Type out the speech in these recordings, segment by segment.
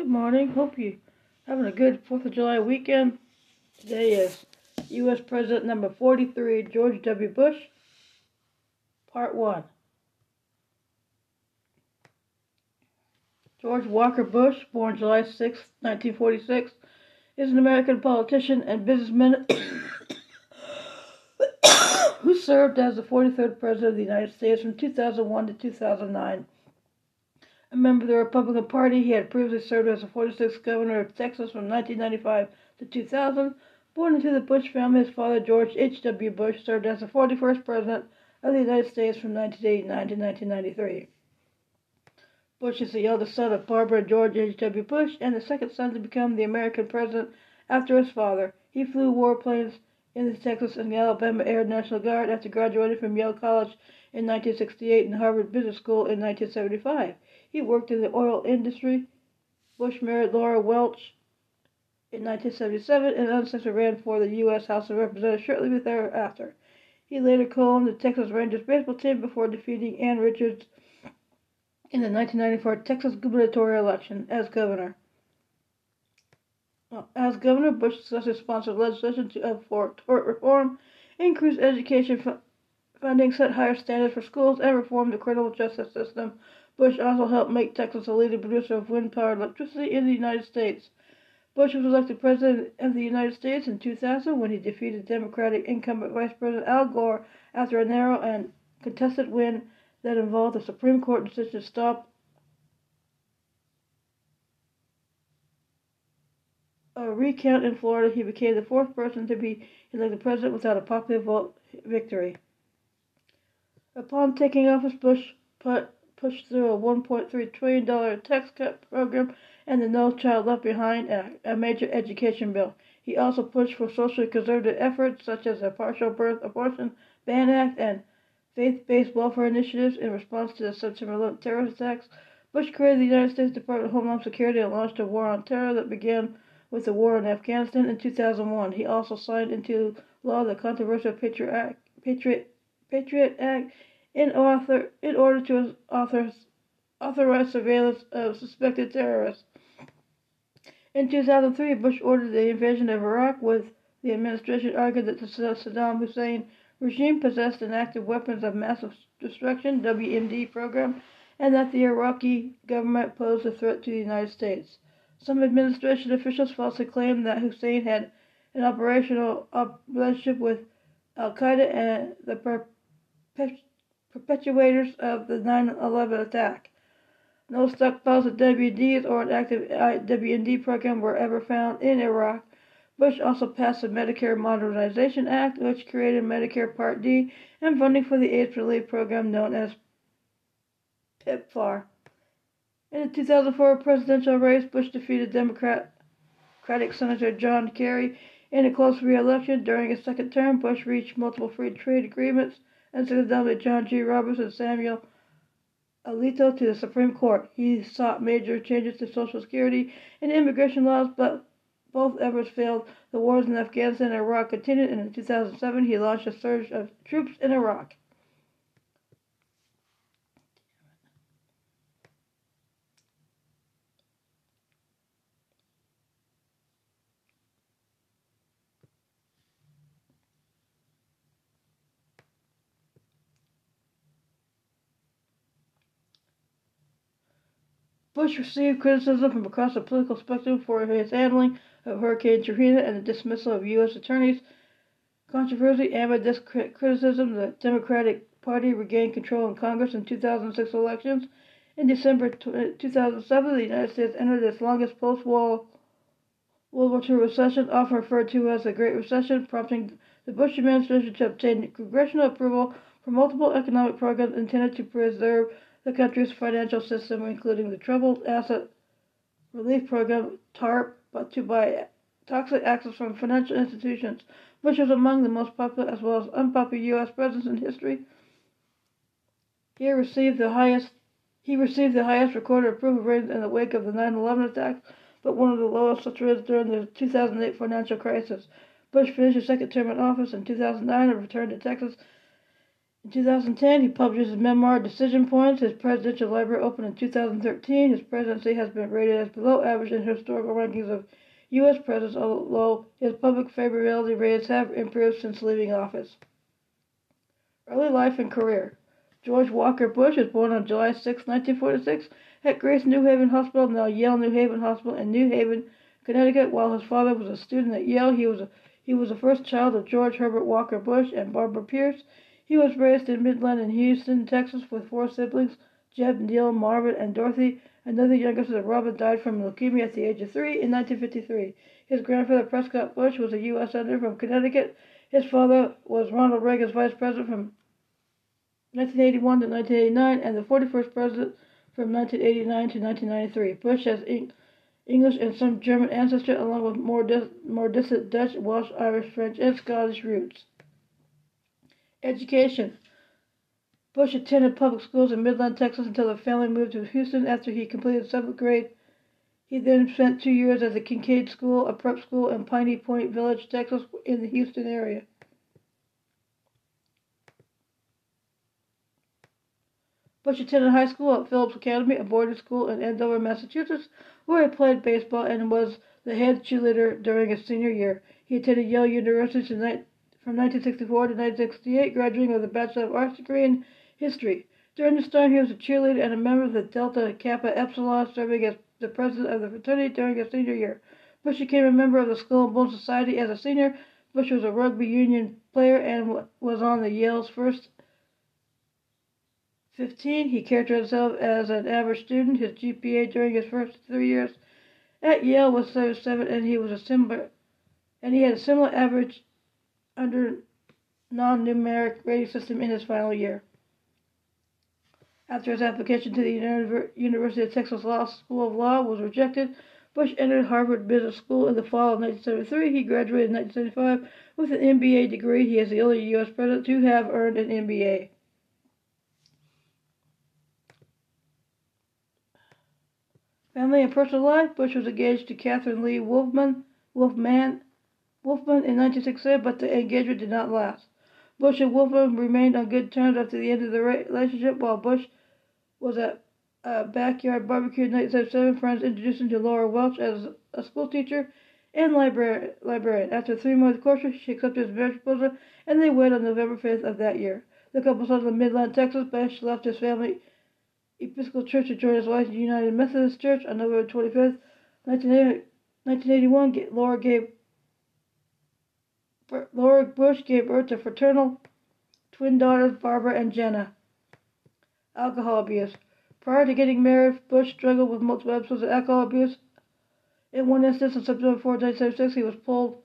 Good morning. Hope you having a good Fourth of July weekend. Today is U.S. President number 43, George W. Bush, Part 1. George Walker Bush, born July 6, 1946, is an American politician and businessman who served as the 43rd President of the United States from 2001 to 2009. A member of the Republican Party, he had previously served as the 46th governor of Texas from 1995 to 2000. Born into the Bush family, his father, George H.W. Bush, served as the 41st President of the United States from 1989 to 1993. Bush is the eldest son of Barbara George H.W. Bush and the second son to become the American president after his father. He flew warplanes in the Texas and the Alabama Air National Guard after graduating from Yale College in 1968 and Harvard Business School in 1975. He worked in the oil industry. Bush married Laura Welch in 1977 and unsuccessfully ran for the U.S. House of Representatives shortly thereafter. He later co-owned the Texas Rangers baseball team before defeating Ann Richards in the 1994 Texas gubernatorial election as governor. As governor, Bush successfully sponsored legislation to, up for tort reform, increase education funding, set higher standards for schools, and reform the criminal justice system. Bush also helped make Texas a leading producer of wind powered electricity in the United States. Bush was elected President of the United States in 2000 when he defeated Democratic incumbent Vice President Al Gore after a narrow and contested win that involved a Supreme Court decision to stop a recount in Florida. He became the fourth person to be elected president without a popular vote victory. Upon taking office, Bush put pushed through a $1.3 trillion tax cut program and the No Child Left Behind, Act, a major education bill. He also pushed for socially conservative efforts such as a partial birth abortion ban act and faith-based welfare initiatives in response to the September 11 terrorist attacks. Bush created the United States Department of Homeland Security and launched a war on terror that began with the war in Afghanistan in 2001. He also signed into law the controversial Patriot Act, Patriot, Patriot Act in, author, in order to author, authorize surveillance of suspected terrorists. In 2003, Bush ordered the invasion of Iraq, with the administration argued that the Saddam Hussein regime possessed an active weapons of mass destruction (WMD) program, and that the Iraqi government posed a threat to the United States. Some administration officials falsely claimed that Hussein had an operational relationship with Al Qaeda and the perpetrators of the 9/11 attack. No stockpiles of WMDs or an active WMD program were ever found in Iraq. Bush also passed the Medicare Modernization Act, which created Medicare Part D and funding for the AIDS relief program known as PEPFAR. In the 2004 presidential race, Bush defeated Democratic Senator John Kerry in a close re-election. During his second term, Bush reached multiple free trade agreements and succeeded John G. Roberts and Samuel Alito to the Supreme Court. He sought major changes to Social Security and immigration laws, but both efforts failed. The wars in Afghanistan and Iraq continued, and in 2007 he launched a surge of troops in Iraq. Bush received criticism from across the political spectrum for his handling of Hurricane Katrina and the dismissal of U.S. attorneys. Controversy amid this criticism, the Democratic Party regained control in Congress in 2006 elections. In December 2007, the United States entered its longest post-war World War II recession, often referred to as the Great Recession, prompting the Bush administration to obtain congressional approval for multiple economic programs intended to preserve the country's financial system, including the Troubled Asset Relief Program, TARP, but to buy toxic assets from financial institutions, which was among the most popular as well as unpopular U.S. presidents in history. He received the highest he received the highest recorded approval rating in the wake of the 9/11 attacks, but one of the lowest such ratings during the 2008 financial crisis. Bush finished his second term in office in 2009 and returned to Texas In 2010, he published his memoir, Decision Points. His presidential library opened in 2013. His presidency has been rated as below average in historical rankings of U.S. presidents, although his public favorability ratings have improved since leaving office. Early life and career. George Walker Bush was born on July 6, 1946, at Grace New Haven Hospital, now Yale New Haven Hospital in New Haven, Connecticut. While his father was a student at Yale, he was a, he was the first child of George Herbert Walker Bush and Barbara Pierce. He was raised in Midland and Houston, Texas, with four siblings Jeb, Neil, Marvin, and Dorothy. Another younger sister, Robin, died from leukemia at the age of three in 1953. His grandfather, Prescott Bush, was a U.S. Senator from Connecticut. His father was Ronald Reagan's vice president from 1981 to 1989, and the 41st president from 1989 to 1993. Bush has English and some German ancestry, along with more, dis more distant Dutch, Welsh, Irish, French, and Scottish roots. Education. Bush attended public schools in Midland, Texas until the family moved to Houston after he completed seventh grade. He then spent two years at the Kincaid School, a prep school in Piney Point Village, Texas, in the Houston area. Bush attended high school at Phillips Academy, a boarding school in Andover, Massachusetts, where he played baseball and was the head cheerleader during his senior year. He attended Yale University from 1964 to 1968, graduating with a Bachelor of Arts degree in History. During this time, he was a cheerleader and a member of the Delta Kappa Epsilon, serving as the president of the fraternity during his senior year. Bush became a member of the Skull and Bones Society as a senior. Bush was a rugby union player and was on the Yale's first 15. He characterized himself as an average student. His GPA during his first three years at Yale was 7, and he was a similar, and he had a similar average under non-numeric rating system in his final year. After his application to the University of Texas Law School of Law was rejected, Bush entered Harvard Business School in the fall of 1973. He graduated in 1975 with an MBA degree. He is the only U.S. president to have earned an MBA. Family and personal life. Bush was engaged to Cathryn Lee Wolfman, Wolfman Wolfman in 1967, but the engagement did not last. Bush and Wolfman remained on good terms after the end of the relationship, while Bush was at a backyard barbecue in 1977. Friends introduced him to Laura Welch as a school teacher and librarian. After three months courtship, she accepted his marriage proposal, and they wed on November 5th of that year. The couple settled in Midland, Texas. Bush left his family Episcopal Church to join his wife in United Methodist Church on November 25th, 1981. Laura gave Laura Bush gave birth to fraternal twin daughters Barbara and Jenna. Alcohol abuse. Prior to getting married, Bush struggled with multiple episodes of alcohol abuse. In one instance, on September 4, 1976, he was pulled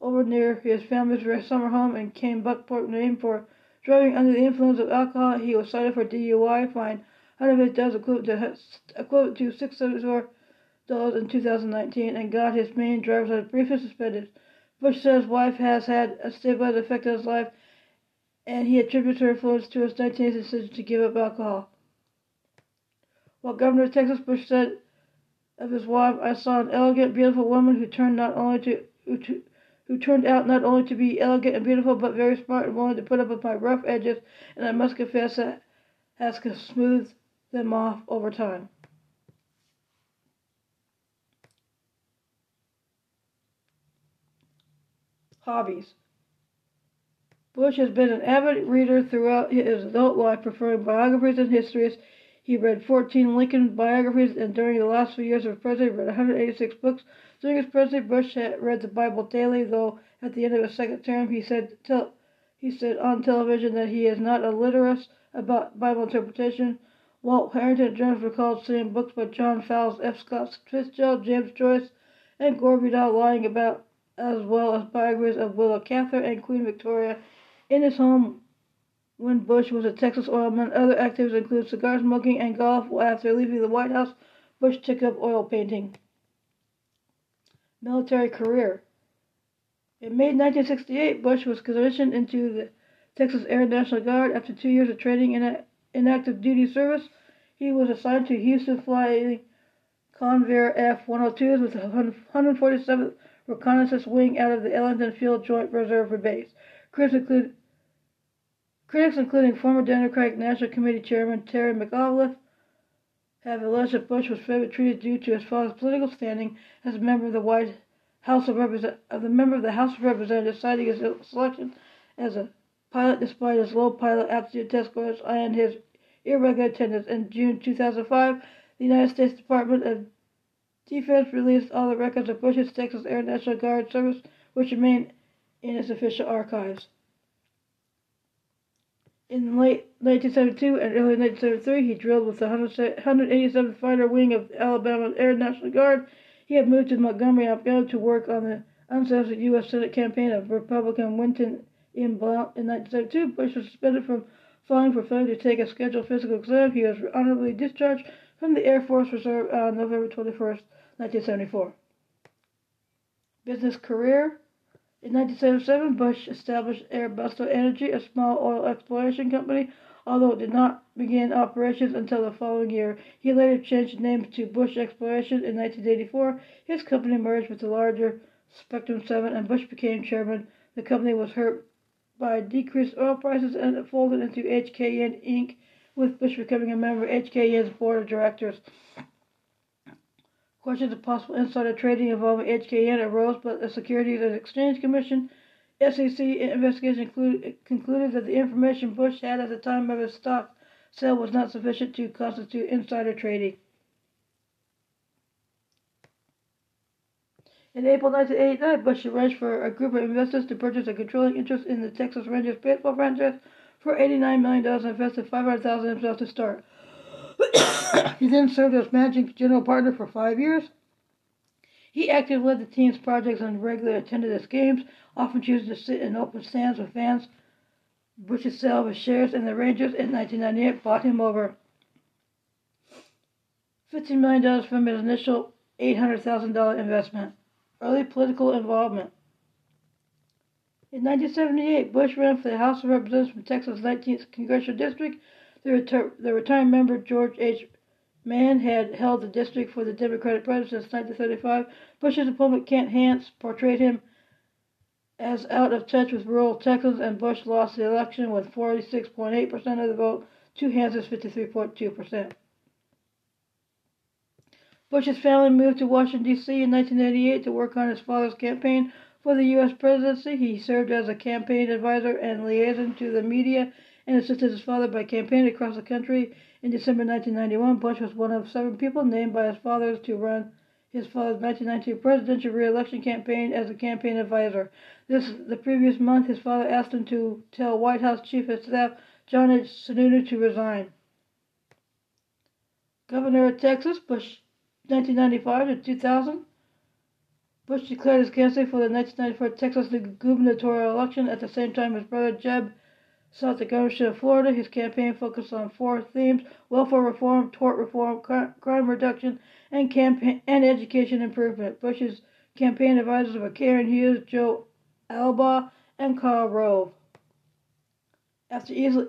over near his family's summer home in Buckport, Maine for driving under the influence of alcohol. He was cited for DUI, fined $150 equivalent to, equivalent to $674 in 2019, and got his Maine driver's license briefly suspended. Bush says wife has had a stabilizing effect on his life, and he attributes her influence to his 1980 decision to give up alcohol. While governor of Texas, Bush said of his wife, "I saw an elegant, beautiful woman who turned not only to who, to, who turned out not only to be elegant and beautiful, but very smart and willing to put up with my rough edges, and I must confess that has smoothed them off over time." Hobbies. Bush has been an avid reader throughout his adult life, preferring biographies and histories. He read 14 Lincoln biographies, and during the last few years of presidency, read 186 books. During his presidency, Bush read the Bible daily, though at the end of his second term, he said he said on television that he is not a literist about Bible interpretation. Walt Harrington Jones recalled seeing books by John Fowles, F. Scott Fitzgerald, James Joyce, and Gore Vidal lying about as well as biographies of Willa Cather and Queen Victoria in his home when Bush was a Texas oilman. Other activities include cigar smoking and golf. After leaving the White House, Bush took up oil painting. Military career. In May 1968, Bush was commissioned into the Texas Air National Guard. After two years of training in, in active duty service, he was assigned to Houston flying Convair F-102s with the 147th reconnaissance wing out of the Ellington Field Joint Reserve Base. Crews include Critics, including former Democratic National Committee Chairman Terry McAuliffe, have alleged that Bush was favored treated due to his father's political standing as a member of the White House of, Represent- of the member of the House of Representatives, citing his selection as a pilot despite his low pilot aptitude test scores and his irregular attendance. In June 2005, the United States Department of Defense released all the records of Bush's Texas Air National Guard service, which remain in its official archives. In late 1972 and early 1973, he drilled with the 187th Fighter Wing of Alabama Air National Guard. He had moved to Montgomery, Alabama to work on the unsuccessful U.S. Senate campaign of Republican Winton M. Blount. In 1972, Bush was suspended from flying for failure to take a scheduled physical exam. He was honorably discharged from the Air Force Reserve on November 21, 1974. Business career in 1977, Bush established Arbusto Energy, a small oil exploration company, although it did not begin operations until the following year. He later changed the name to Bush Exploration in 1984. His company merged with the larger Spectrum 7 and Bush became chairman. The company was hurt by decreased oil prices and folded into HKN Inc., with Bush becoming a member of HKN's board of directors. Questions of possible insider trading involving HKN arose, but the Securities and Exchange Commission SEC investigation concluded that the information Bush had at the time of his stock sale was not sufficient to constitute insider trading. In April 1989, Bush arranged for a group of investors to purchase a controlling interest in the Texas Rangers baseball franchise for $89 million invested $500,000 himself to start. he then served as managing general partner for five years. He actively led the team's projects and regularly attended its games, often choosing to sit in open stands with fans. Bush's sale of his shares in the Rangers in 1998 bought him over $15 million from his initial $800,000 investment. Early political involvement. In 1978, Bush ran for the House of Representatives from Texas' 19th Congressional District the, retur- the retiring member George H. Mann had held the district for the Democratic Party since 1935. Bush's opponent Kent Hance portrayed him as out of touch with rural Texans, and Bush lost the election with 46.8% of the vote to Hance's 53.2%. Bush's family moved to Washington, D.C. in 1988 to work on his father's campaign for the U.S. presidency. He served as a campaign advisor and liaison to the media and assisted his father by campaigning across the country. In December 1991, Bush was one of seven people named by his father to run his father's 1992 presidential re-election campaign as a campaign advisor. This the previous month, his father asked him to tell White House Chief of Staff John H. Sununu to resign. Governor of Texas, Bush, 1995 to 2000. Bush declared his candidacy for the 1994 Texas gubernatorial election. At the same time, his brother Jeb sought the governorship of Florida. His campaign focused on four themes welfare reform, tort reform, crime reduction, and, campaign, and education improvement. Bush's campaign advisors were Karen Hughes, Joe Allbaugh, and Karl Rove. After easily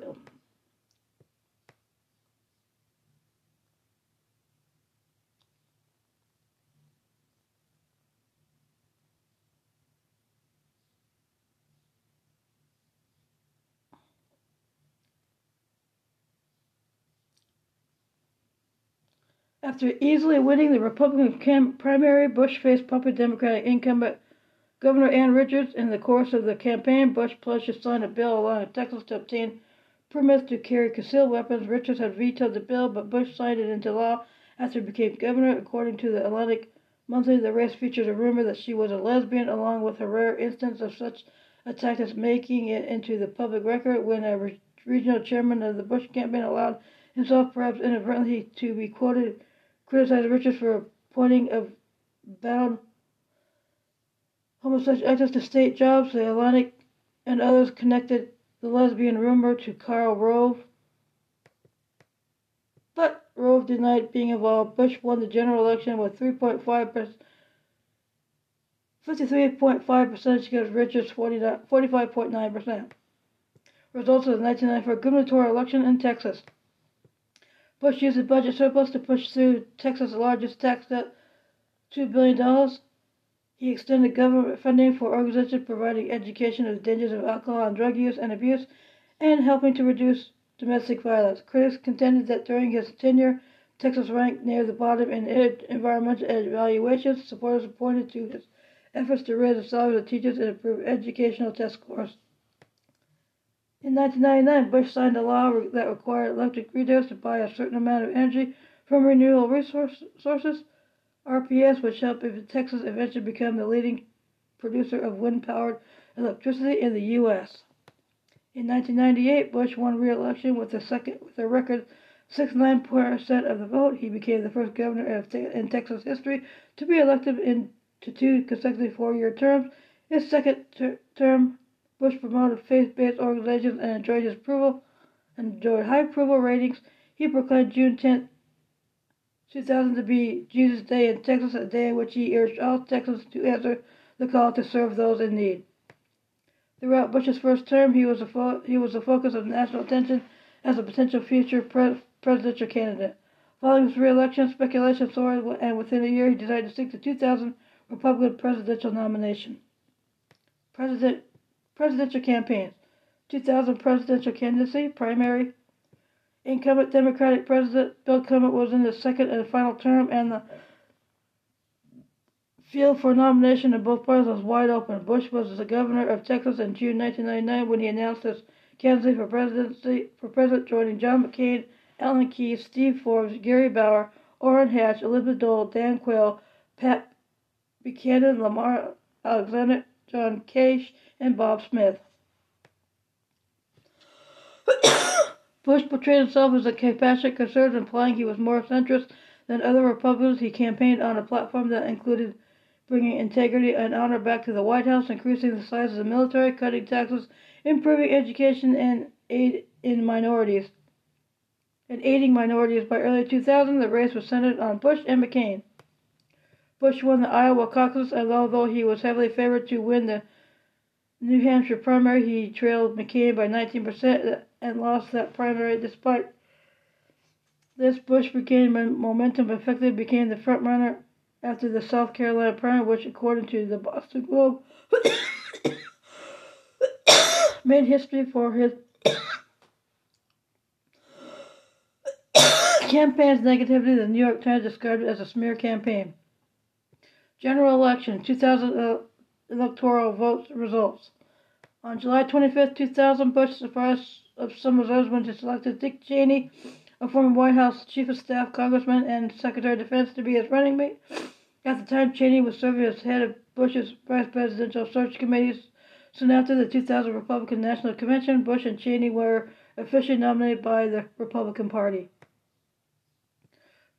After easily winning the Republican primary, Bush faced popular Democratic incumbent Governor Ann Richards. In the course of the campaign, Bush pledged to sign a bill allowing Texas to obtain permits to carry concealed weapons. Richards had vetoed the bill, but Bush signed it into law after he became governor. According to the Atlantic Monthly, the race features a rumor that she was a lesbian, along with a rare instance of such attack as making it into the public record when a re- regional chairman of the Bush campaign allowed himself, perhaps inadvertently, to be quoted criticized Richards for pointing of bound homosexual access to state jobs. The Atlantic and others connected the lesbian rumor to Karl Rove. But Rove denied being involved. Bush won the general election with 3.5 percent. 53.5 percentage against Richards' 45.9%. Results of the 1994 gubernatorial election in Texas. Bush used the budget surplus to push through Texas' largest tax debt, $2 billion. He extended government funding for organizations providing education of the dangers of alcohol and drug use and abuse, and helping to reduce domestic violence. Critics contended that during his tenure, Texas ranked near the bottom in environmental evaluations. Supporters pointed to his efforts to raise the salaries of teachers and improve educational test scores. In 1999, Bush signed a law that required electric retailers to buy a certain amount of energy from renewable resource sources. RPS, which helped Texas eventually become the leading producer of wind-powered electricity in the U.S. In 1998, Bush won re-election with a second with a record 69% of the vote. He became the first governor in Texas history to be elected into two consecutive four-year terms. His second ter- term, Bush promoted faith-based organizations and enjoyed his approval enjoyed high approval ratings. He proclaimed June 10, 2000 to be Jesus Day in Texas, a day in which he urged all Texans to answer the call to serve those in need. Throughout Bush's first term, he was a fo- he was the focus of national attention as a potential future pre- presidential candidate. Following his re-election, speculation soared, and within a year, he decided to seek the 2000 Republican presidential nomination. President presidential campaigns: 2000 presidential candidacy primary. Incumbent Democratic President Bill Clinton was in his second and final term, and the field for nomination in both parties was wide open. Bush was the governor of Texas in June 1999 when he announced his candidacy for presidency for president, joining John McCain, Alan Keyes, Steve Forbes, Gary Bauer, Orrin Hatch, Elizabeth Dole, Dan Quayle, Pat Buchanan, Lamar Alexander, John Kasich, and Bob Smith. Bush portrayed himself as a compassionate conservative, implying he was more centrist than other Republicans. He campaigned on a platform that included bringing integrity and honor back to the White House, increasing the size of the military, cutting taxes, improving education, and aid in minorities. And aiding minorities by early 2000, the race was centered on Bush and McCain. Bush won the Iowa caucus, and although he was heavily favored to win the New Hampshire primary, he trailed McCain by 19% and lost that primary. Despite this, Bush regained momentum, and effectively became the frontrunner after the South Carolina primary, which, according to the Boston Globe, made history for his campaign's negativity. The New York Times described it as a smear campaign. General election 2000 uh, electoral vote results. On July 25, 2000, Bush surprised of some observers when he selected Dick Cheney, a former White House Chief of Staff, Congressman, and Secretary of Defense, to be his running mate. At the time, Cheney was serving as head of Bush's Vice Presidential Search Committee. Soon after the 2000 Republican National Convention, Bush and Cheney were officially nominated by the Republican Party.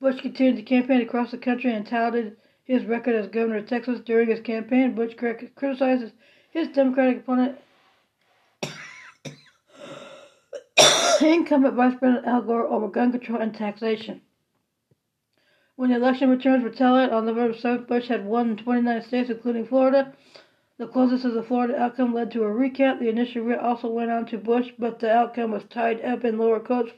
Bush continued to campaign across the country and touted his record as governor of Texas. During his campaign, Bush criticized his Democratic opponent, incumbent Vice President Al Gore, over gun control and taxation. When the election returns were tallied on November 7th, Bush had won in 29 states, including Florida. The closest of the Florida outcome led to a recount. The initial recount also went on to Bush, but the outcome was tied up in lower courts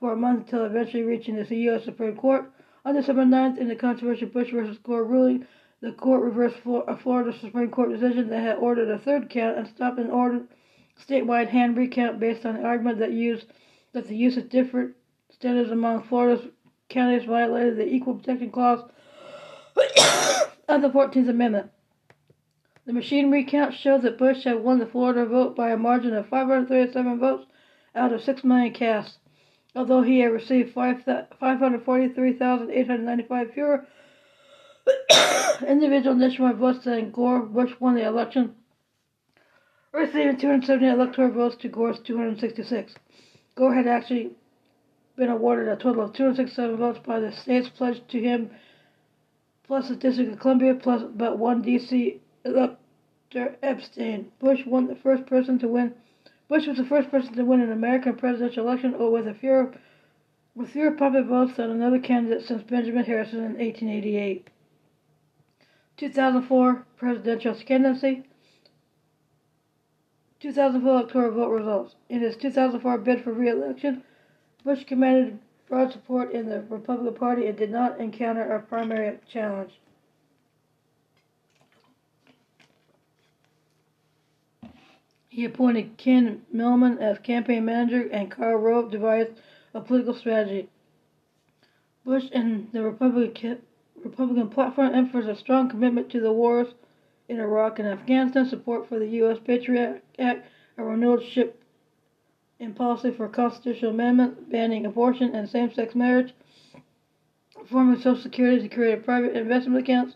for a month until eventually reaching the U.S. Supreme Court. On December 9th, in the controversial Bush versus Gore ruling, the court reversed a Florida Supreme Court decision that had ordered a third count and stopped an ordered statewide hand recount based on the argument that used that the use of different standards among Florida's counties violated the Equal Protection Clause of the 14th Amendment. The machine recount showed that Bush had won the Florida vote by a margin of 537 votes out of 6 million cast although he had received 543,895 fewer individual nationwide votes than Gore, Bush won the election, receiving 278 electoral votes to Gore's 266. Gore had actually been awarded a total of 267 votes by the states pledged to him, plus the District of Columbia, plus but one D.C. elector abstained. Bush won the first person to win Bush was the first person to win an American presidential election with fewer with fewer public votes than another candidate since Benjamin Harrison in 1888. 2004 presidential candidacy. 2004 electoral vote results. In his 2004 bid for re-election, Bush commanded broad support in the Republican Party and did not encounter a primary challenge. He appointed Ken Mehlman as campaign manager and Karl Rove devised a political strategy. Bush and the Republican, Republican platform emphasized a strong commitment to the wars in Iraq and Afghanistan, support for the U.S. Patriot Act, a renewed shift in policy for constitutional amendment banning abortion and same-sex marriage, reforming Social Security to create private investment accounts,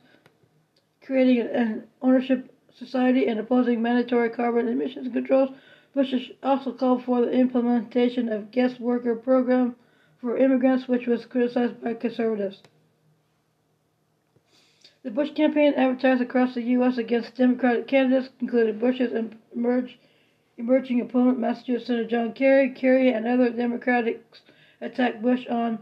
creating an ownership society, and opposing mandatory carbon emissions controls. Bush also called for the implementation of guest worker program for immigrants, which was criticized by conservatives. The Bush campaign advertised across the U.S. against Democratic candidates, including Bush's emerge, emerging opponent, Massachusetts Senator John Kerry. Kerry and other Democrats attacked Bush on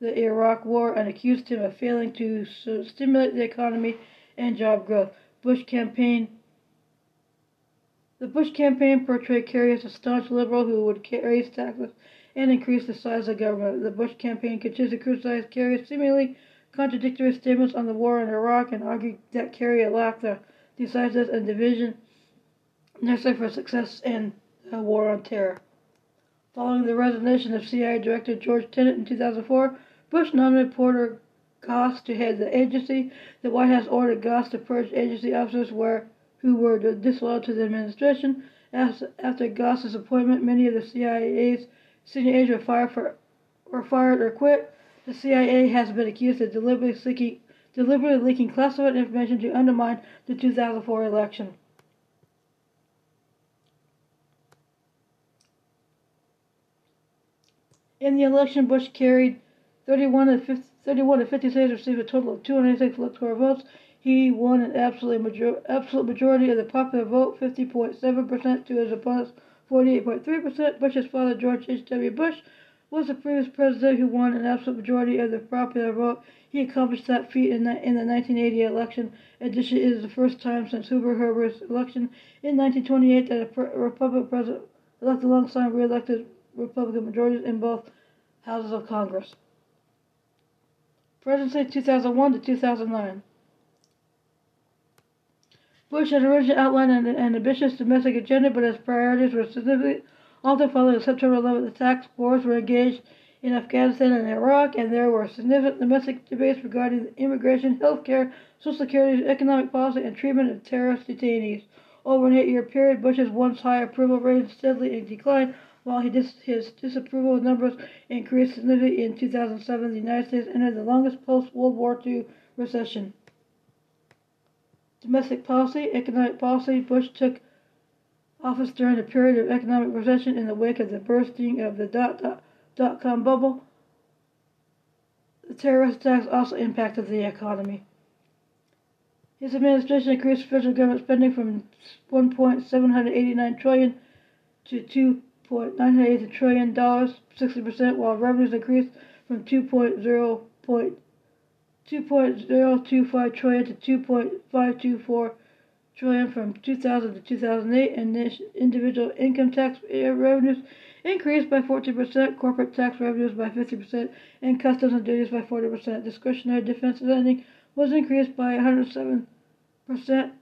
the Iraq War and accused him of failing to stimulate the economy and job growth. Bush campaign the Bush campaign portrayed Kerry as a staunch liberal who would raise taxes and increase the size of government. The Bush campaign continued to criticize Kerry's seemingly contradictory statements on the war in Iraq and argued that Kerry lacked the decisiveness and division necessary for success in the war on terror. Following the resignation of CIA Director George Tenet in 2004, Bush nominated Porter Goss to head the agency. The White House ordered Goss to purge agency officers where, who were disloyal to the administration. After Goss's appointment, many of the CIA's senior aides were fired, for, were fired or quit. The CIA has been accused of deliberately leaking, deliberately leaking classified information to undermine the 2004 election. In the election, Bush carried 31 of 50, 31 of 50 states, received a total of 286 electoral votes. He won an absolute, major, absolute majority of the popular vote, 50.7% to his opponent's 48.3%. Bush's father, George H.W. Bush, was the previous president who won an absolute majority of the popular vote. He accomplished that feat in the, in the 1980 election. Addition, it is the first time since Herbert Hoover's election in 1928 that a, a Republican president elected alongside re-elected Republican majorities in both houses of Congress. Presidency 2001 to 2009. Bush had originally outlined an, an ambitious domestic agenda, but his priorities were significantly altered following the September 11th attacks, wars were engaged in Afghanistan and Iraq, and there were significant domestic debates regarding immigration, health care, social security, economic policy, and treatment of terrorist detainees. Over an eight-year period, Bush's once high approval rating steadily declined, while dis- his disapproval numbers increased significantly in 2007. The United States entered the longest post-World War II recession. Domestic policy, economic policy, Bush took office during a period of economic recession in the wake of the bursting of the dot, dot, dot com bubble. The terrorist attacks also impacted the economy. His administration increased federal government spending from 1.789 trillion to 2.980 trillion dollars, 60%, while revenues increased from 2.0 2.025 trillion to 2.524 trillion from 2000 to 2008, and individual income tax revenues increased by 14%, corporate tax revenues by 50%, and customs and duties by 40%. Discretionary defense spending was increased by 107%,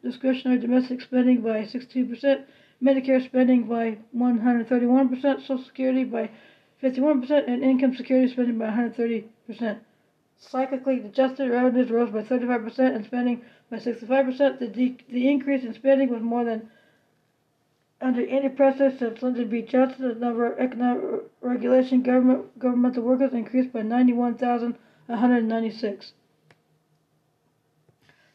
discretionary domestic spending by 62%, Medicare spending by 131%, Social Security by 51%, and income security spending by 130%. Cyclically adjusted revenues rose by 35% and spending by 65%. The, de- the increase in spending was more than under any precedent since Lyndon B. Johnson. The number of economic regulation government governmental workers increased by 91,196.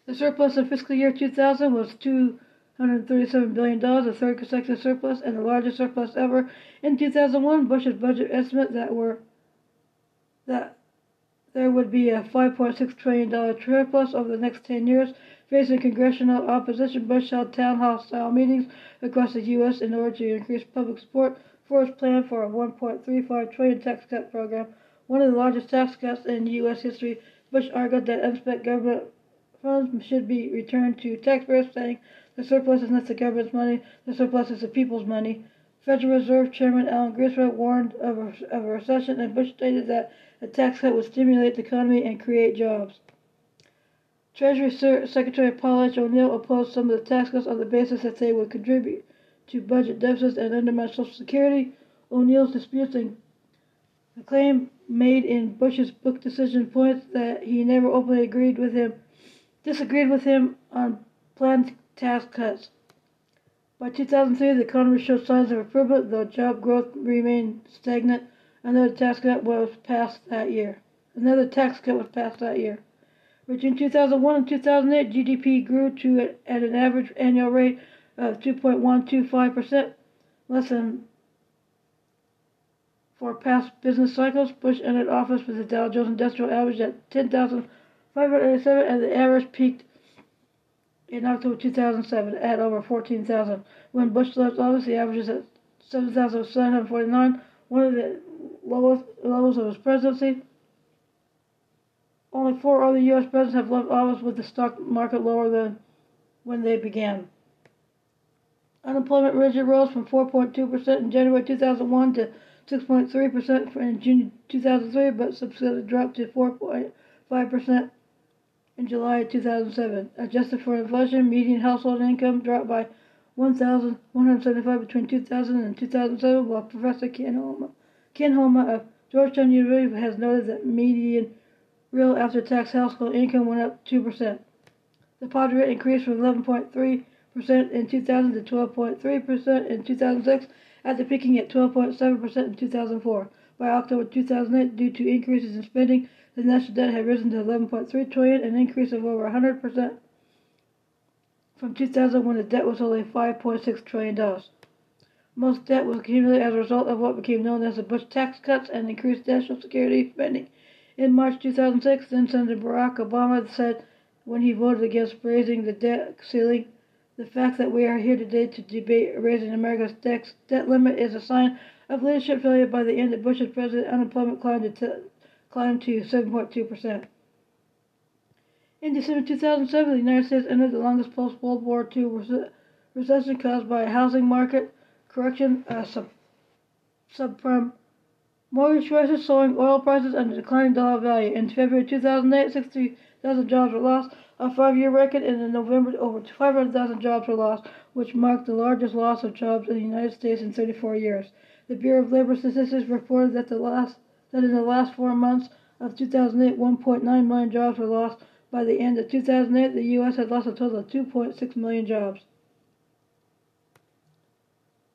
The surplus in fiscal year 2000 was $237 billion, the third consecutive surplus and the largest surplus ever. In 2001, Bush's budget estimate that were that there would be a $5.6 trillion surplus over the next 10 years. Facing congressional opposition, Bush held town hall style meetings across the U.S. in order to increase public support for his plan for a 1.35 trillion tax cut program, one of the largest tax cuts in U.S. history. Bush argued that unspent government funds should be returned to taxpayers, saying the surplus is not the government's money, the surplus is the people's money. Federal Reserve Chairman Alan Greenspan warned of a, of a recession, and Bush stated that a tax cut would stimulate the economy and create jobs. Treasury Secretary Paul H. O'Neill opposed some of the tax cuts on the basis that they would contribute to budget deficits and undermine Social Security. O'Neill's disputes and the claim made in Bush's book decision points that he never openly agreed with him, disagreed with him on planned tax cuts. By 2003, the economy showed signs of improvement, though job growth remained stagnant. Another tax cut was passed that year. Another tax cut was passed that year. Between 2001 and 2008, GDP grew to at an average annual rate of 2.125%, less than for past business cycles. Bush entered office with the Dow Jones Industrial Average at 10,587, and the average peaked in October 2007 at over 14,000. When Bush left office, the average is at 7,749, one of the lowest levels of his presidency. Only four other U.S. presidents have left office with the stock market lower than when they began. Unemployment rate rose from 4.2% in January 2001 to 6.3% in June 2003, but subsequently dropped to 4.5% in July 2007. Adjusted for inflation, median household income dropped by 1,175 between 2000 and 2007, while Professor Ken Homa, Ken of Georgetown University has noted that median real after-tax household income went up 2%. The poverty rate increased from 11.3% in 2000 to 12.3% in 2006, after peaking at 12.7% in 2004. By October 2008, due to increases in spending, the national debt had risen to 11.3 trillion, an increase of over 100% from 2000 when the debt was only 5.6 trillion dollars. Most debt was accumulated as a result of what became known as the Bush tax cuts and increased national security spending. In March 2006, then Senator Barack Obama said when he voted against raising the debt ceiling, the fact that we are here today to debate raising America's debt, debt limit is a sign of leadership failure. By the end of Bush's presidency, unemployment climbed to, climbed to 7.2%. In December 2007, the United States entered the longest post-World War II recession caused by a housing market correction, uh, sub, subprime mortgage crisis, soaring oil prices, and a declining dollar value. In February 2008, 60,000 jobs were lost, a five-year record, and in November, over 500,000 jobs were lost, which marked the largest loss of jobs in the United States in 34 years. The Bureau of Labor Statistics reported that the last that in the last four months of 2008, 1.9 million jobs were lost by the end of 2008, the U.S. had lost a total of 2.6 million jobs.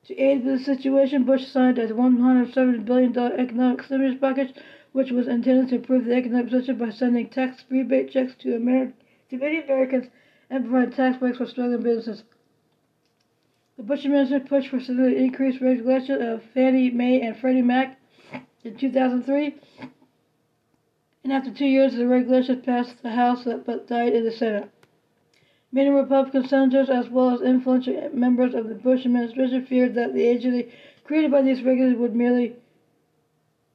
To aid with the situation, Bush signed a $170 billion economic stimulus package, which was intended to improve the economic position by sending tax rebate checks to, Ameri- to many Americans and provide tax breaks for struggling businesses. The Bush administration pushed for significantly increased regulation of Fannie Mae and Freddie Mac in 2003 and after two years, the regulation passed the House but died in the Senate. Many Republican senators, as well as influential members of the Bush administration, feared that the agency created by these regulations would merely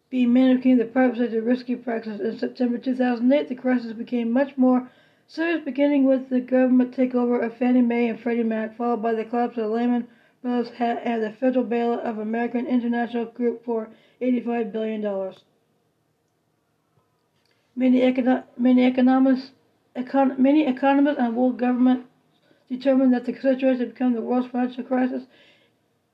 be mimicking the private sector risky practices. In September 2008, the crisis became much more serious, beginning with the government takeover of Fannie Mae and Freddie Mac, followed by the collapse of Lehman Brothers and the federal bailout of American International Group for $85 billion. Many, econo- many economists, econ- many economists and world government determined that the situation had become the worst financial crisis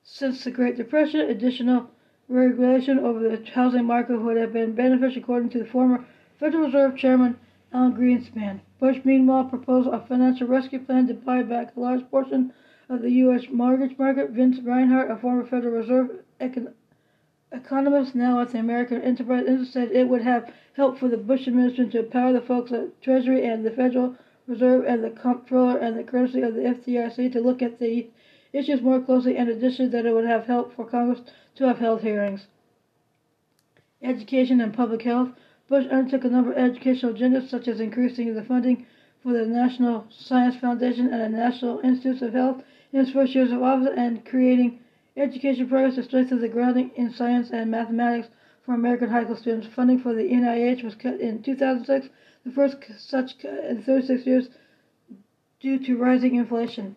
since the Great Depression. Additional regulation over the housing market would have been beneficial, according to the former Federal Reserve Chairman Alan Greenspan. Bush, meanwhile, proposed a financial rescue plan to buy back a large portion of the U.S. mortgage market. Vince Reinhart, a former Federal Reserve econ- economist now at the American Enterprise Institute, said it would have helped for the Bush administration to empower the folks at Treasury and the Federal Reserve and the Comptroller and the courtesy of the FDIC to look at the issues more closely, and additionally that it would have helped for Congress to have held hearings. Education and public health. Bush undertook a number of educational agendas, such as increasing the funding for the National Science Foundation and the National Institutes of Health in his first years of office, and creating education programs to strengthen the grounding in science and mathematics for American high school students. Funding for the NIH was cut in 2006, the first such cut in 36 years due to rising inflation.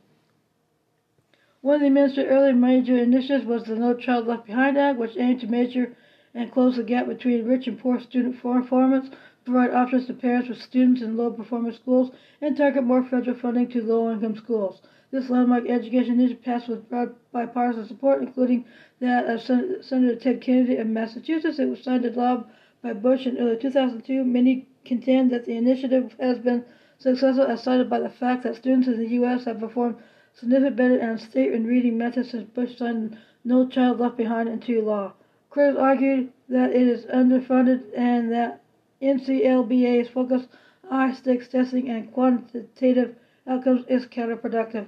One of the administration's early major initiatives was the No Child Left Behind Act, which aimed to measure and close the gap between rich and poor student performance. provide options to parents with students in low performing schools, and target more federal funding to low income schools. This landmark education initiative passed with broad bipartisan support, including that of Sen- Senator Ted Kennedy of Massachusetts. It was signed into law by Bush in early 2002. Many contend that the initiative has been successful, as cited by the fact that students in the U.S. have performed significantly better on state and reading methods since Bush signed No Child Left Behind into law. Critics argued that it is underfunded and that NCLBA's focus on high stakes testing and quantitative outcomes is counterproductive.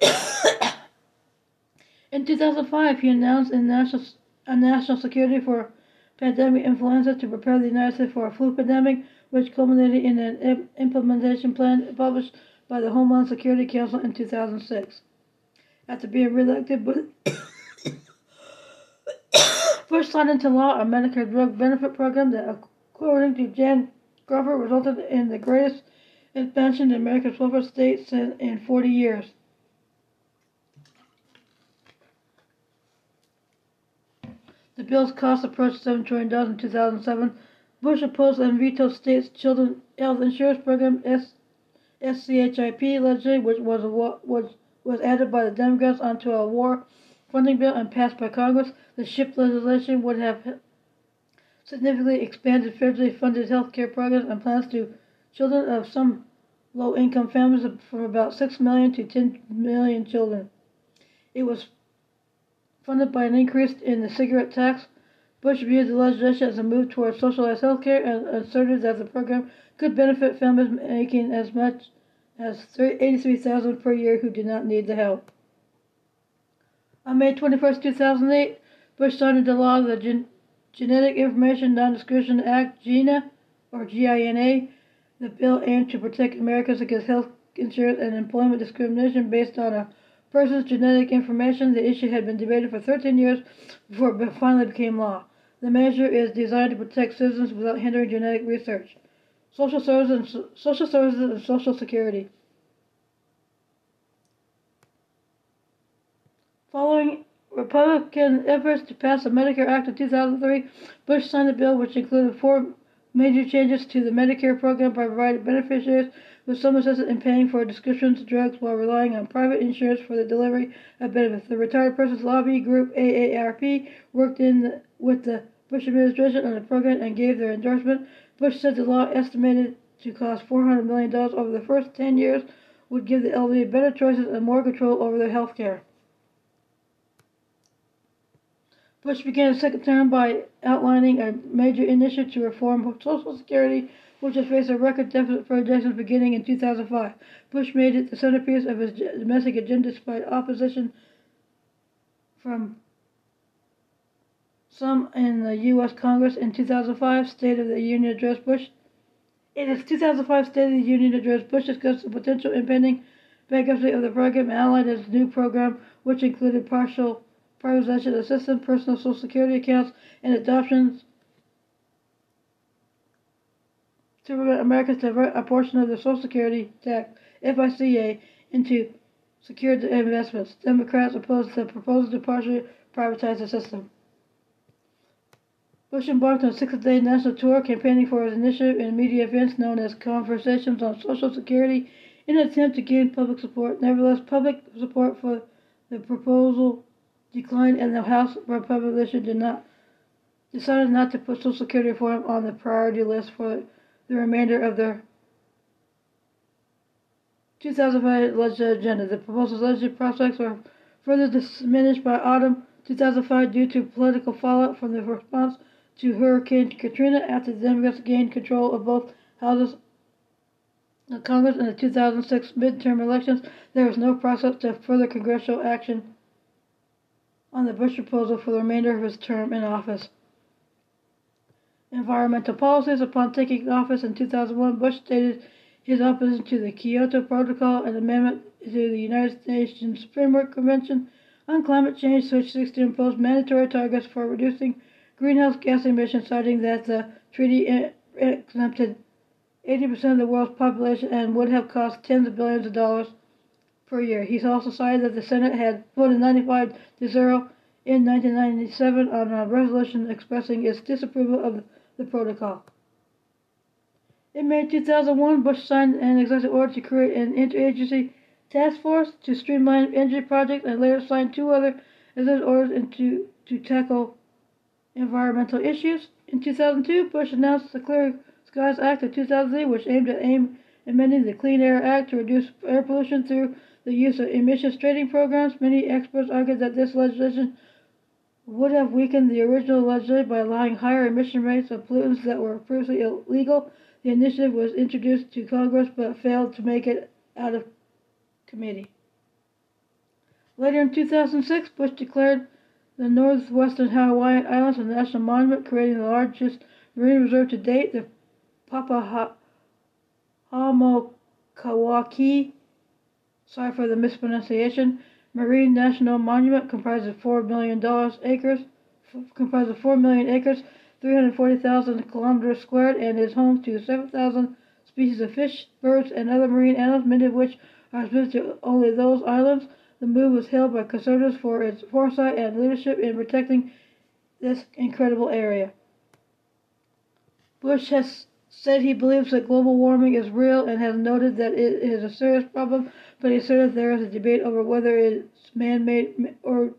In 2005, he announced national, a national security for pandemic influenza to prepare the United States for a flu pandemic, which culminated in an implementation plan published by the Homeland Security Council in 2006. After being reelected, Bush signed into law a Medicare drug benefit program that, according to Jan Crawford, resulted in the greatest expansion in America's welfare state in 40 years. The bill's cost approached $7 trillion in 2007. Bush opposed and vetoed states' children's health insurance program, SCHIP legislation, which was, was, was added by the Democrats onto a war funding bill and passed by Congress. The SHIP legislation would have significantly expanded federally funded health care programs and plans to children of some low income families from about 6 million to 10 million children. It was funded by an increase in the cigarette tax. Bush viewed the legislation as a move towards socialized health care and asserted that the program could benefit families making as much as 83000 per year who did not need the help. On May 21, 2008, Bush signed into law the Gen- Genetic Information Non-Discrimination Act, GINA, or GINA, the bill aimed to protect Americans against health insurance and employment discrimination based on a person's genetic information. The issue had been debated for 13 years before it finally became law. The measure is designed to protect citizens without hindering genetic research. Social services and, social services and Social Security. Following Republican efforts to pass the Medicare Act of 2003, Bush signed a bill which included four major changes to the Medicare program by providing beneficiaries with some assistance in paying for prescriptions drugs while relying on private insurance for the delivery of benefits. The Retired Persons Lobby Group AARP worked in the, with the Bush administration on the program and gave their endorsement. Bush said the law, estimated to cost $400 million over the first 10 years, would give the elderly better choices and more control over their health care. Bush began his second term by outlining a major initiative to reform Social Security, which has faced a record deficit for projections beginning in 2005. Bush made it the centerpiece of his domestic agenda despite opposition from some in the U.S. Congress in 2005 State of the Union address. Bush, in his 2005 State of the Union address, Bush discussed the potential impending bankruptcy of the program and outlined his new program, which included partial privatization of system, personal social security accounts, and adoptions to Americans to divert a portion of their Social Security tax, FICA, into secured investments. Democrats opposed the proposal to partially privatize the system. Bush embarked on a six-day national tour campaigning for his initiative in media events known as Conversations on Social Security in an attempt to gain public support. Nevertheless, public support for the proposal declined and the House Republicans did not decided not to put Social Security reform on the priority list for the remainder of the 2005 legislative agenda. The proposed legislative prospects were further diminished by autumn 2005 due to political fallout from the response to Hurricane Katrina after the Democrats gained control of both houses of Congress in the 2006 midterm elections. There was no prospect of further congressional action on the Bush proposal for the remainder of his term in office. Environmental policies. Upon taking office in 2001, Bush stated his opposition to the Kyoto Protocol and amendment to the United Nations Framework Convention on Climate Change, which seeks to impose mandatory targets for reducing greenhouse gas emissions, citing that the treaty exempted 80% of the world's population and would have cost tens of billions of dollars per year. He's also cited that the Senate had voted 95 to 0 in 1997 on a resolution expressing its disapproval of the protocol. In May 2001, Bush signed an executive order to create an interagency task force to streamline energy projects and later signed two other executive orders into, to tackle environmental issues. In 2002, Bush announced the Clear Skies Act of 2003, which aimed at aim amending the Clean Air Act to reduce air pollution through the use of emissions trading programs. Many experts argue that this legislation would have weakened the original legislation by allowing higher emission rates of pollutants that were previously illegal. The initiative was introduced to Congress but failed to make it out of committee. Later in 2006, Bush declared the northwestern Hawaiian Islands a national monument, creating the largest marine reserve to date, the Papahanaumokuakea, sorry for the mispronunciation, Marine National Monument comprises 4 million acres, comprises 4 million acres, 340,000 kilometers squared, and is home to 7,000 species of fish, birds, and other marine animals, many of which are specific to only those islands. The move was hailed by conservatives for its foresight and leadership in protecting this incredible area. Bush has said he believes that global warming is real and has noted that it is a serious problem, but he asserted there is a debate over whether it's man-made or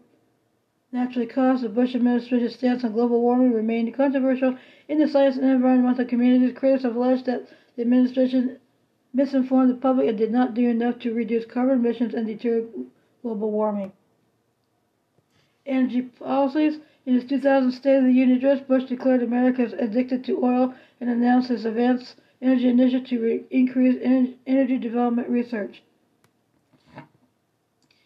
naturally caused. The Bush administration's stance on global warming remained controversial in the science and environmental communities. Critics have alleged that the administration misinformed the public and did not do enough to reduce carbon emissions and deter global warming. Energy policies. In his 2000 State of the Union address, Bush declared America is addicted to oil and announced his advanced energy initiative to re- increase en- energy development research.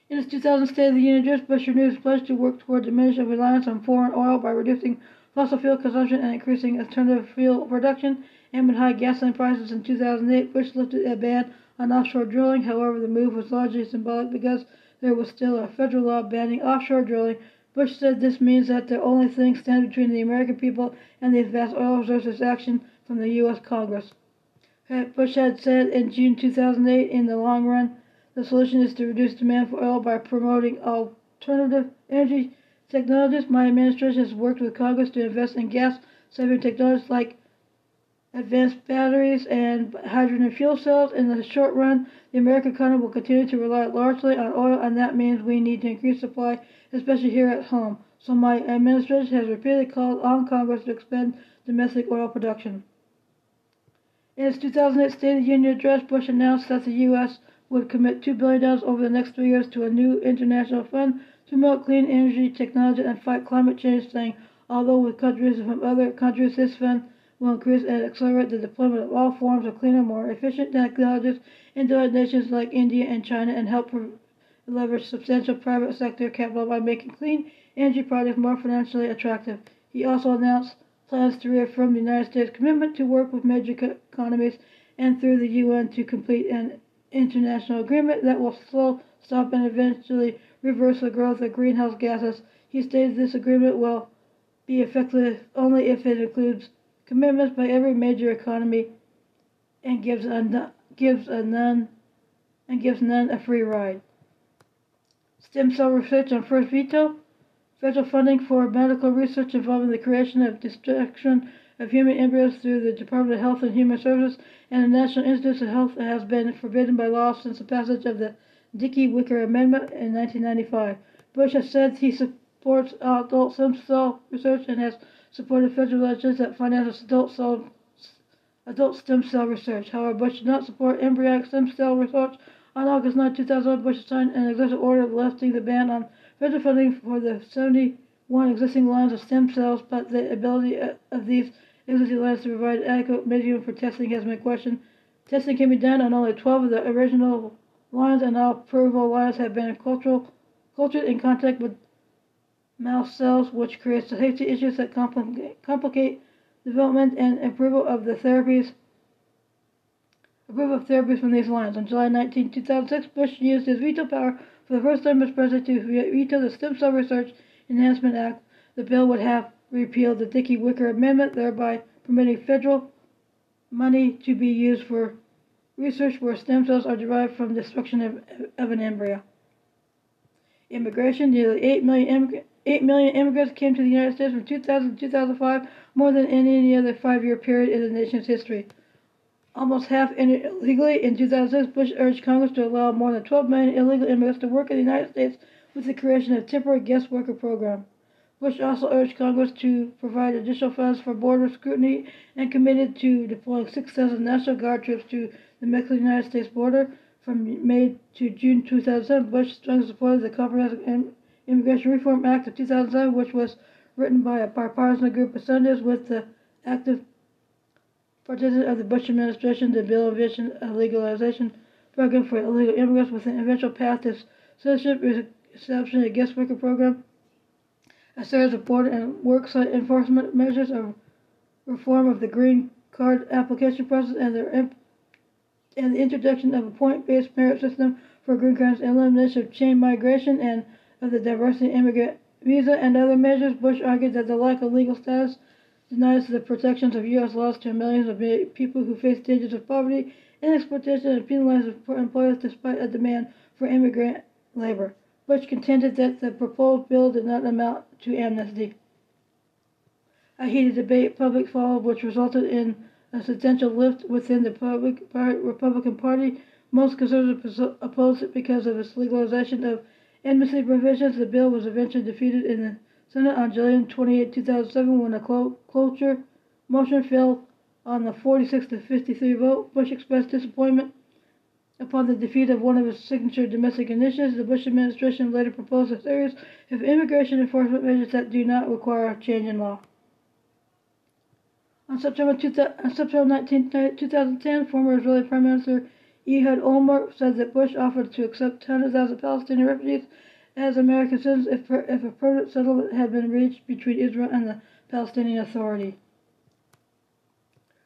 In his 2000 State of the Union address, Bush renewed his pledge to work toward diminishing reliance on foreign oil by reducing fossil fuel consumption and increasing alternative fuel production. Amid high gasoline prices in 2008, Bush lifted a ban on offshore drilling. However, the move was largely symbolic because there was still a federal law banning offshore drilling. Bush said this means that the only thing standing between the American people and these vast oil reserves is action from the U.S. Congress. Bush had said in June 2008, in the long run, the solution is to reduce demand for oil by promoting alternative energy technologies. My administration has worked with Congress to invest in gas saving technologies like advanced batteries and hydrogen fuel cells. In the short run, the American economy will continue to rely largely on oil, and that means we need to increase supply, especially here at home. So my administration has repeatedly called on Congress to expand domestic oil production. In its 2008 State of the Union address, Bush announced that the U.S. would commit $2 billion over the next three years to a new international fund to promote clean energy technology and fight climate change, saying, although with countries from other countries, this fund will increase and accelerate the deployment of all forms of cleaner, more efficient technologies into nations like India and China and help leverage substantial private sector capital by making clean energy projects more financially attractive. He also announced plans to reaffirm the United States' commitment to work with major economies and through the UN to complete an international agreement that will slow, stop, and eventually reverse the growth of greenhouse gases. He stated this agreement will be effective only if it includes commitments by every major economy and gives a, gives a none and gives none a free ride. Stem cell research on first veto. Federal funding for medical research involving the creation of destruction of human embryos through the Department of Health and Human Services and the National Institutes of Health has been forbidden by law since the passage of the Dickey-Wicker Amendment in 1995. Bush has said he supports adult stem cell research and has supported federal legislation that finances adult, cell, adult stem cell research. However, Bush did not support embryonic stem cell research. On August 9, 2001, Bush signed an executive order lifting the ban on federal funding for the 71 existing lines of stem cells, but the ability of these existing lines to provide adequate medium for testing has been questioned. Testing can be done on only 12 of the original lines, and all approval lines have been cultural, cultured in contact with mouse cells, which creates safety issues that complicate, complicate development and approval of the therapies. Approval of therapies from these lines. On July 19, 2006, Bush used his veto power for the first time as president to veto the Stem Cell Research Enhancement Act. The bill would have repealed the Dickey-Wicker Amendment, thereby permitting federal money to be used for research where stem cells are derived from destruction of, of an embryo. Immigration, nearly 8 million immigrants 8 million immigrants came to the United States from 2000 to 2005, more than in any other five year period in the nation's history. Almost half illegally. In 2006, Bush urged Congress to allow more than 12 million illegal immigrants to work in the United States with the creation of a temporary guest worker program. Bush also urged Congress to provide additional funds for border scrutiny and committed to deploying 6,000 National Guard troops to the Mexico-United States border from May to June 2007. Bush strongly supported the Comprehensive Immigration Reform Act of 2007, which was written by a bipartisan group of senators with the active participation of the Bush administration. The bill envisioned a legalization program for illegal immigrants with an eventual path to citizenship, establishing a guest worker program a series of border and worksite enforcement measures, a reform of the green card application process, and the, imp- and the introduction of a point-based merit system for green cards, elimination of chain migration, and of the diversity immigrant visa and other measures. Bush argued that the lack of legal status denies the protections of U.S. laws to millions of people who face dangers of poverty and exploitation and penalizes employers despite a demand for immigrant labor. Bush contended that the proposed bill did not amount to amnesty. A heated debate public followed, which resulted in a substantial lift within the public, Republican Party. Most conservatives opposed it because of its legalization of amnesty provisions. The bill was eventually defeated in the Senate on July 28, 2007, when a cloture motion fell on the 46 to 53 vote. Bush expressed disappointment Upon the defeat of one of his signature domestic initiatives, the Bush administration later proposed a series of immigration enforcement measures that do not require a change in law. On September, 2000, on September 19, 2010, former Israeli Prime Minister Ehud Olmert said that Bush offered to accept 100,000 Palestinian refugees as American citizens if, if a permanent settlement had been reached between Israel and the Palestinian Authority.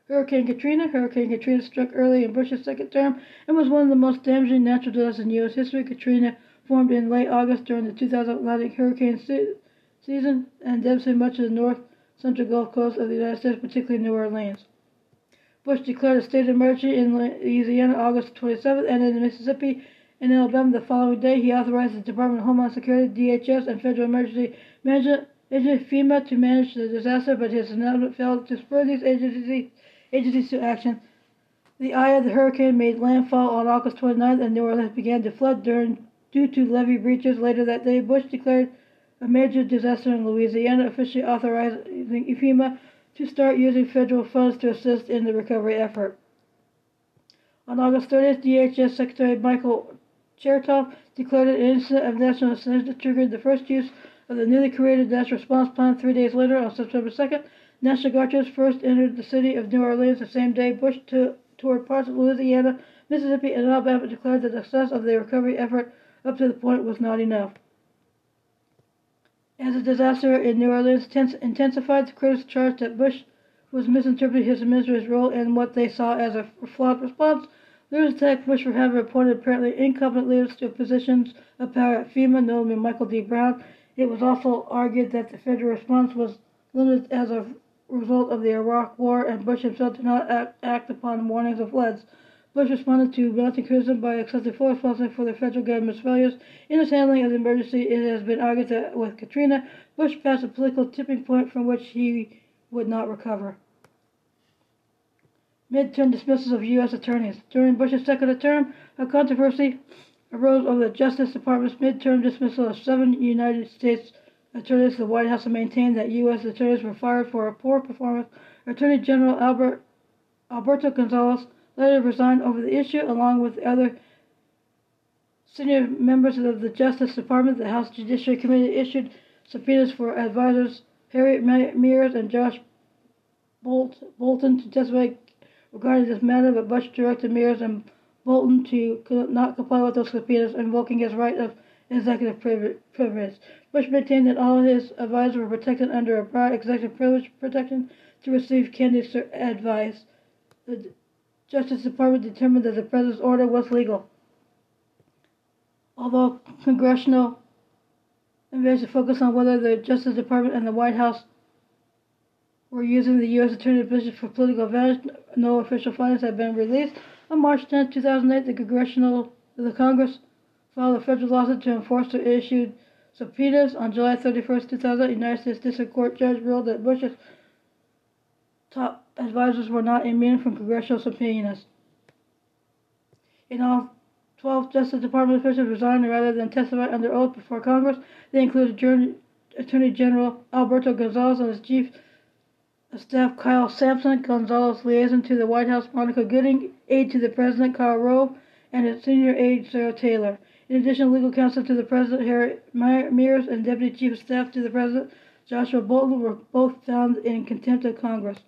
Hurricane Katrina. Hurricane Katrina struck early in Bush's second term and was one of the most damaging natural disasters in U.S. history. Katrina formed in late August during the 2000 Atlantic hurricane se- season and devastated much of the north central Gulf Coast of the United States, particularly New Orleans. Bush declared a state of emergency in Louisiana August 27th and in Mississippi and Alabama the following day. He authorized the Department of Homeland Security, DHS, and Federal Emergency Management Agency FEMA to manage the disaster, but his announcement failed to spur these agencies agencies to action. The eye of the hurricane made landfall on August 29th, and New Orleans began to flood during, due to levee breaches. Later that day, Bush declared a major disaster in Louisiana, officially authorizing FEMA to start using federal funds to assist in the recovery effort. On August 30th, DHS Secretary Michael Chertoff declared an incident of national assistance that triggered the first use of the newly created National Response Plan three days later on September 2nd. National Guard troops first entered the city of New Orleans the same day. Bush to, toured parts of Louisiana, Mississippi, and Alabama declared that the success of the recovery effort up to the point was not enough. As the disaster in New Orleans intensified, the critics charged that Bush was misinterpreting his administration's role in what they saw as a flawed response. Attacked Bush for having appointed apparently incompetent leaders to positions of power at FEMA, notably Michael D. Brown. It was also argued that the federal response was limited as a result of the Iraq War, and Bush himself did not act, act upon warnings of floods. Bush responded to mounting criticism by accepting full responsibility for the federal government's failures in its handling of the emergency. It has been argued that with Katrina, Bush passed a political tipping point from which he would not recover. Midterm dismissals of U.S. attorneys. During Bush's second term, a controversy arose over the Justice Department's midterm dismissal of seven United States attorneys, the White House maintained that U.S. attorneys were fired for a poor performance. Attorney General Albert, Alberto Gonzales later resigned over the issue, along with other senior members of the Justice Department. The House Judiciary Committee issued subpoenas for advisors Harriet Miers and Josh Bolt, Bolten to testify regarding this matter, but Bush directed Miers and Bolten to not comply with those subpoenas, invoking his right of executive privilege. Bush maintained that all his advisors were protected under a broad executive privilege protection to receive candidate advice. The Justice Department determined that the president's order was legal. Although congressional investigation focused on whether the Justice Department and the White House were using the U.S. Attorney's position for political advantage, no official findings have been released. On March 10, 2008, the Congressional, the Congress filed a federal lawsuit to enforce the issued subpoenas. On July 31, 2000, United States District Court judge ruled that Bush's top advisors were not immune from congressional subpoenas. In all, 12 Justice Department officials resigned rather than testify under oath before Congress. They included Attorney General Alberto Gonzales and his chief staff Kyle Sampson, Gonzales' liaison to the White House Monica Goodling, aide to the President Karl Rove, and his senior aide Sarah Taylor. In addition, legal counsel to the President Harry Miers and Deputy Chief of Staff to the President Joshua Bolten were both found in contempt of Congress.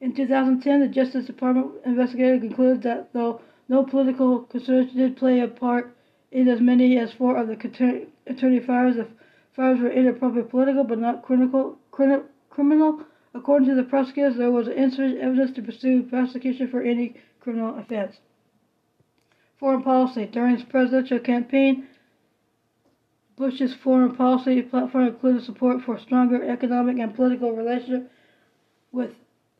In 2010, the Justice Department investigator concluded that though no political consideration did play a part in as many as four of the attorney fires, the fires were inappropriate political but not criminal. criminal. According to the prosecutors, there was insufficient evidence to pursue prosecution for any criminal offense. Foreign policy. During his presidential campaign, Bush's foreign policy platform included support for stronger economic and political relationship with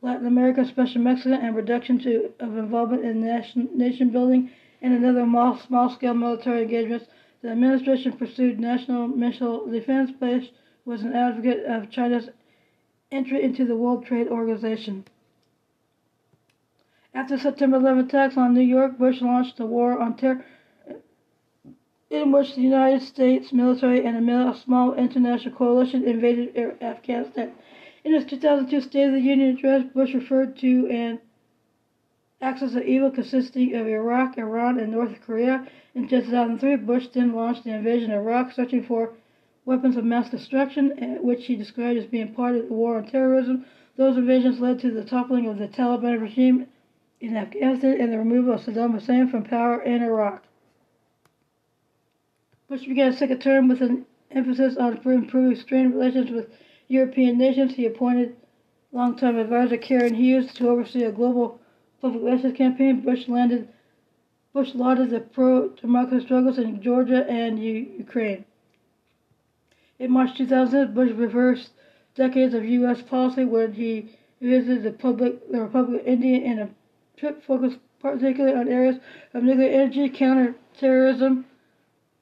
Latin America, especially Mexico, and reduction to, of involvement in nation, nation building and another small scale military engagements. The administration pursued national missile defense, Bush was an advocate of China's entry into the World Trade Organization. After September 11 attacks on New York, Bush launched a war on terror uh, in which the United States military and a small international coalition invaded Afghanistan. In his 2002 State of the Union address, Bush referred to an axis of evil consisting of Iraq, Iran, and North Korea. In 2003, Bush then launched the invasion of Iraq, searching for weapons of mass destruction, eh, which he described as being part of the war on terrorism. Those invasions led to the toppling of the Taliban regime in Afghanistan and the removal of Saddam Hussein from power in Iraq. Bush began his second term with an emphasis on improving strained relations with European nations. He appointed longtime advisor Karen Hughes to oversee a global public relations campaign. Bush landed Bush lauded the pro-democracy struggles in Georgia and U- Ukraine. In March 2000, Bush reversed decades of U.S. policy when he visited the, public, the Republic of India in a trip focused particularly on areas of nuclear energy, counterterrorism,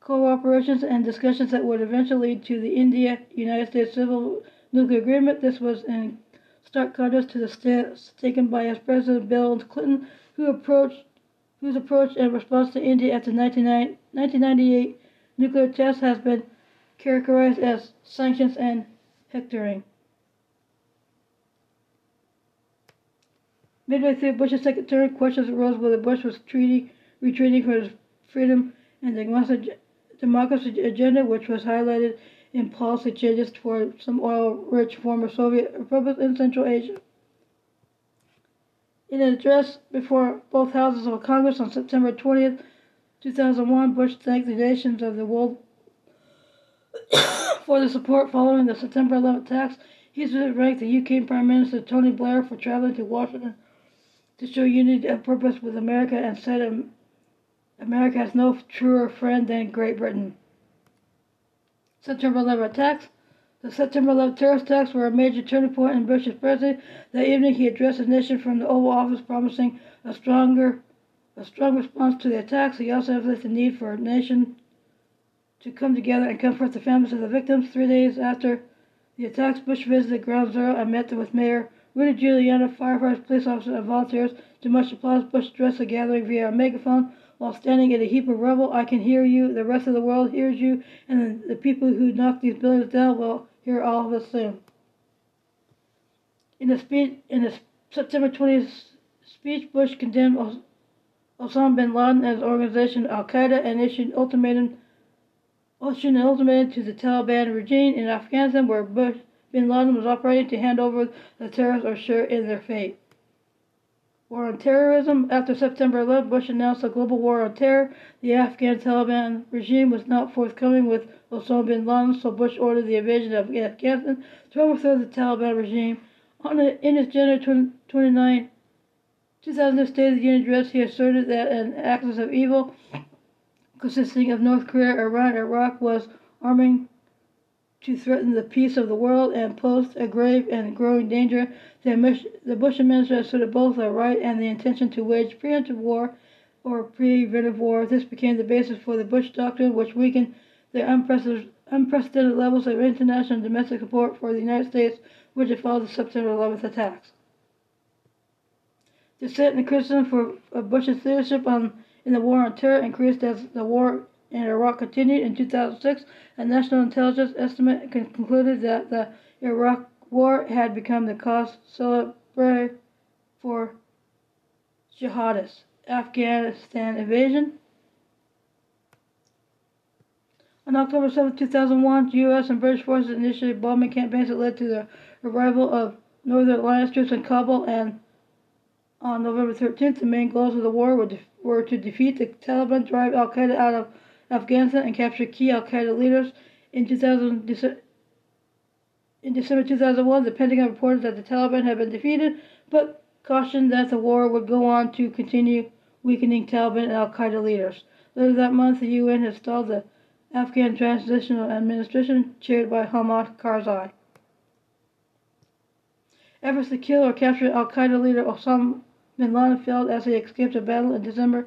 cooperations and discussions that would eventually lead to the India United States Civil Nuclear Agreement. This was in stark contrast to the stance taken by ex President Bill Clinton, who approached whose approach and response to India after 1998 nuclear tests has been characterized as sanctions and hectoring. Midway through Bush's second term, questions arose whether Bush was retreating from his freedom and democracy agenda, which was highlighted in policy changes toward some oil-rich former Soviet republics in Central Asia. In an address before both houses of Congress on September 20th, 2001, Bush thanked the nations of the world for the support following the September 11th attacks. He ranked the UK Prime Minister Tony Blair for traveling to Washington to show unity and purpose with America and said America has no truer friend than Great Britain. September 11 attacks. The September 11 terrorist attacks were a major turning point in Bush's presidency. That evening, he addressed the nation from the Oval Office, promising a stronger, a strong response to the attacks. He also emphasized the need for a nation to come together and comfort the families of the victims. Three days after the attacks, Bush visited Ground Zero and met with Mayor Rudy Giuliani, firefighters, police officers, and volunteers. To much applause, Bush addressed the gathering via a megaphone. While standing in a heap of rubble, I can hear you. The rest of the world hears you, and the people who knocked these buildings down will hear all of us soon. In a speech, in a September 20th speech, Bush condemned Osama bin Laden and his organization Al Qaeda and issued ultimatum, issued an ultimatum to the Taliban regime in Afghanistan, where Bush bin Laden was operating to hand over the terrorists or share in their fate. War on terrorism. After September 11, Bush announced a global war on terror. The Afghan Taliban regime was not forthcoming with Osama bin Laden, so Bush ordered the invasion of Afghanistan to overthrow the Taliban regime. On a, in his January 29, 2000 State of the Union address, he asserted that an axis of evil consisting of North Korea, Iran, Iraq was arming to threaten the peace of the world and posed a grave and growing danger. The, Bush administration asserted both the right and the intention to wage preemptive war or preventive war. This became the basis for the Bush Doctrine, which weakened the unprecedented, levels of international and domestic support for the United States, which had followed the September 11th attacks. Dissent and the criticism for Bush's leadership on in the war on terror increased as the war in Iraq continued. In 2006, a national intelligence estimate concluded that the Iraq war had become the cause celebre for jihadists. Afghanistan invasion. On October 7, 2001, U.S. and British forces initiated bombing campaigns that led to the arrival of Northern Alliance troops in Kabul, and on November 13th, the main goals of the war were, were to defeat the Taliban, drive Al Qaeda out of Afghanistan, and capture key Al Qaeda leaders. In, 2000, in December 2001, the Pentagon reported that the Taliban had been defeated, but cautioned that the war would go on to continue weakening Taliban and Al Qaeda leaders. Later that month, the UN installed the Afghan Transitional Administration chaired by Hamid Karzai. Efforts to kill or capture Al Qaeda leader Osama bin Laden failed as he escaped a battle in December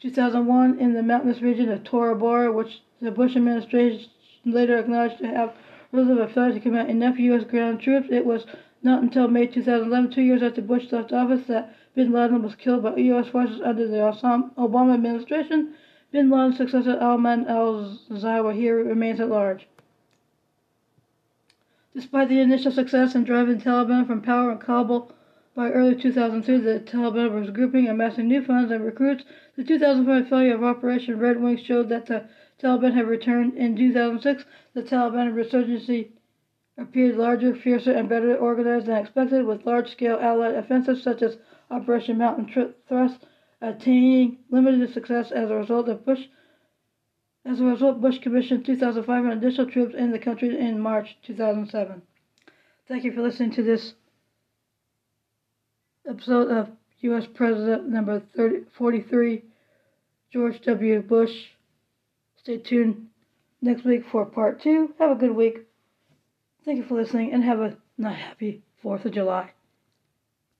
2001 in the mountainous region of Tora Bora, which the Bush administration later acknowledged to have in failure to command enough U.S. ground troops. It was not until May 2011, two years after Bush left office, that bin Laden was killed by U.S. forces under the Obama administration. Bin Laden's successor Ayman al-Zawahiri remains at large. Despite the initial success in driving Taliban from power in Kabul by early 2003, the Taliban was grouping, amassing new funds and recruits. The 2005 failure of Operation Red Wing showed that the Taliban had returned. In 2006, the Taliban resurgency appeared larger, fiercer, and better organized than expected, with large-scale Allied offensives such as Operation Mountain Thrust attaining limited success as a result of Bush. As a result, Bush commissioned 2,500 additional troops in the country in March 2007. Thank you for listening to this episode of U.S. President number 30, 43, George W. Bush. Stay tuned next week for part two. Have a good week. Thank you for listening and have a not happy 4th of July.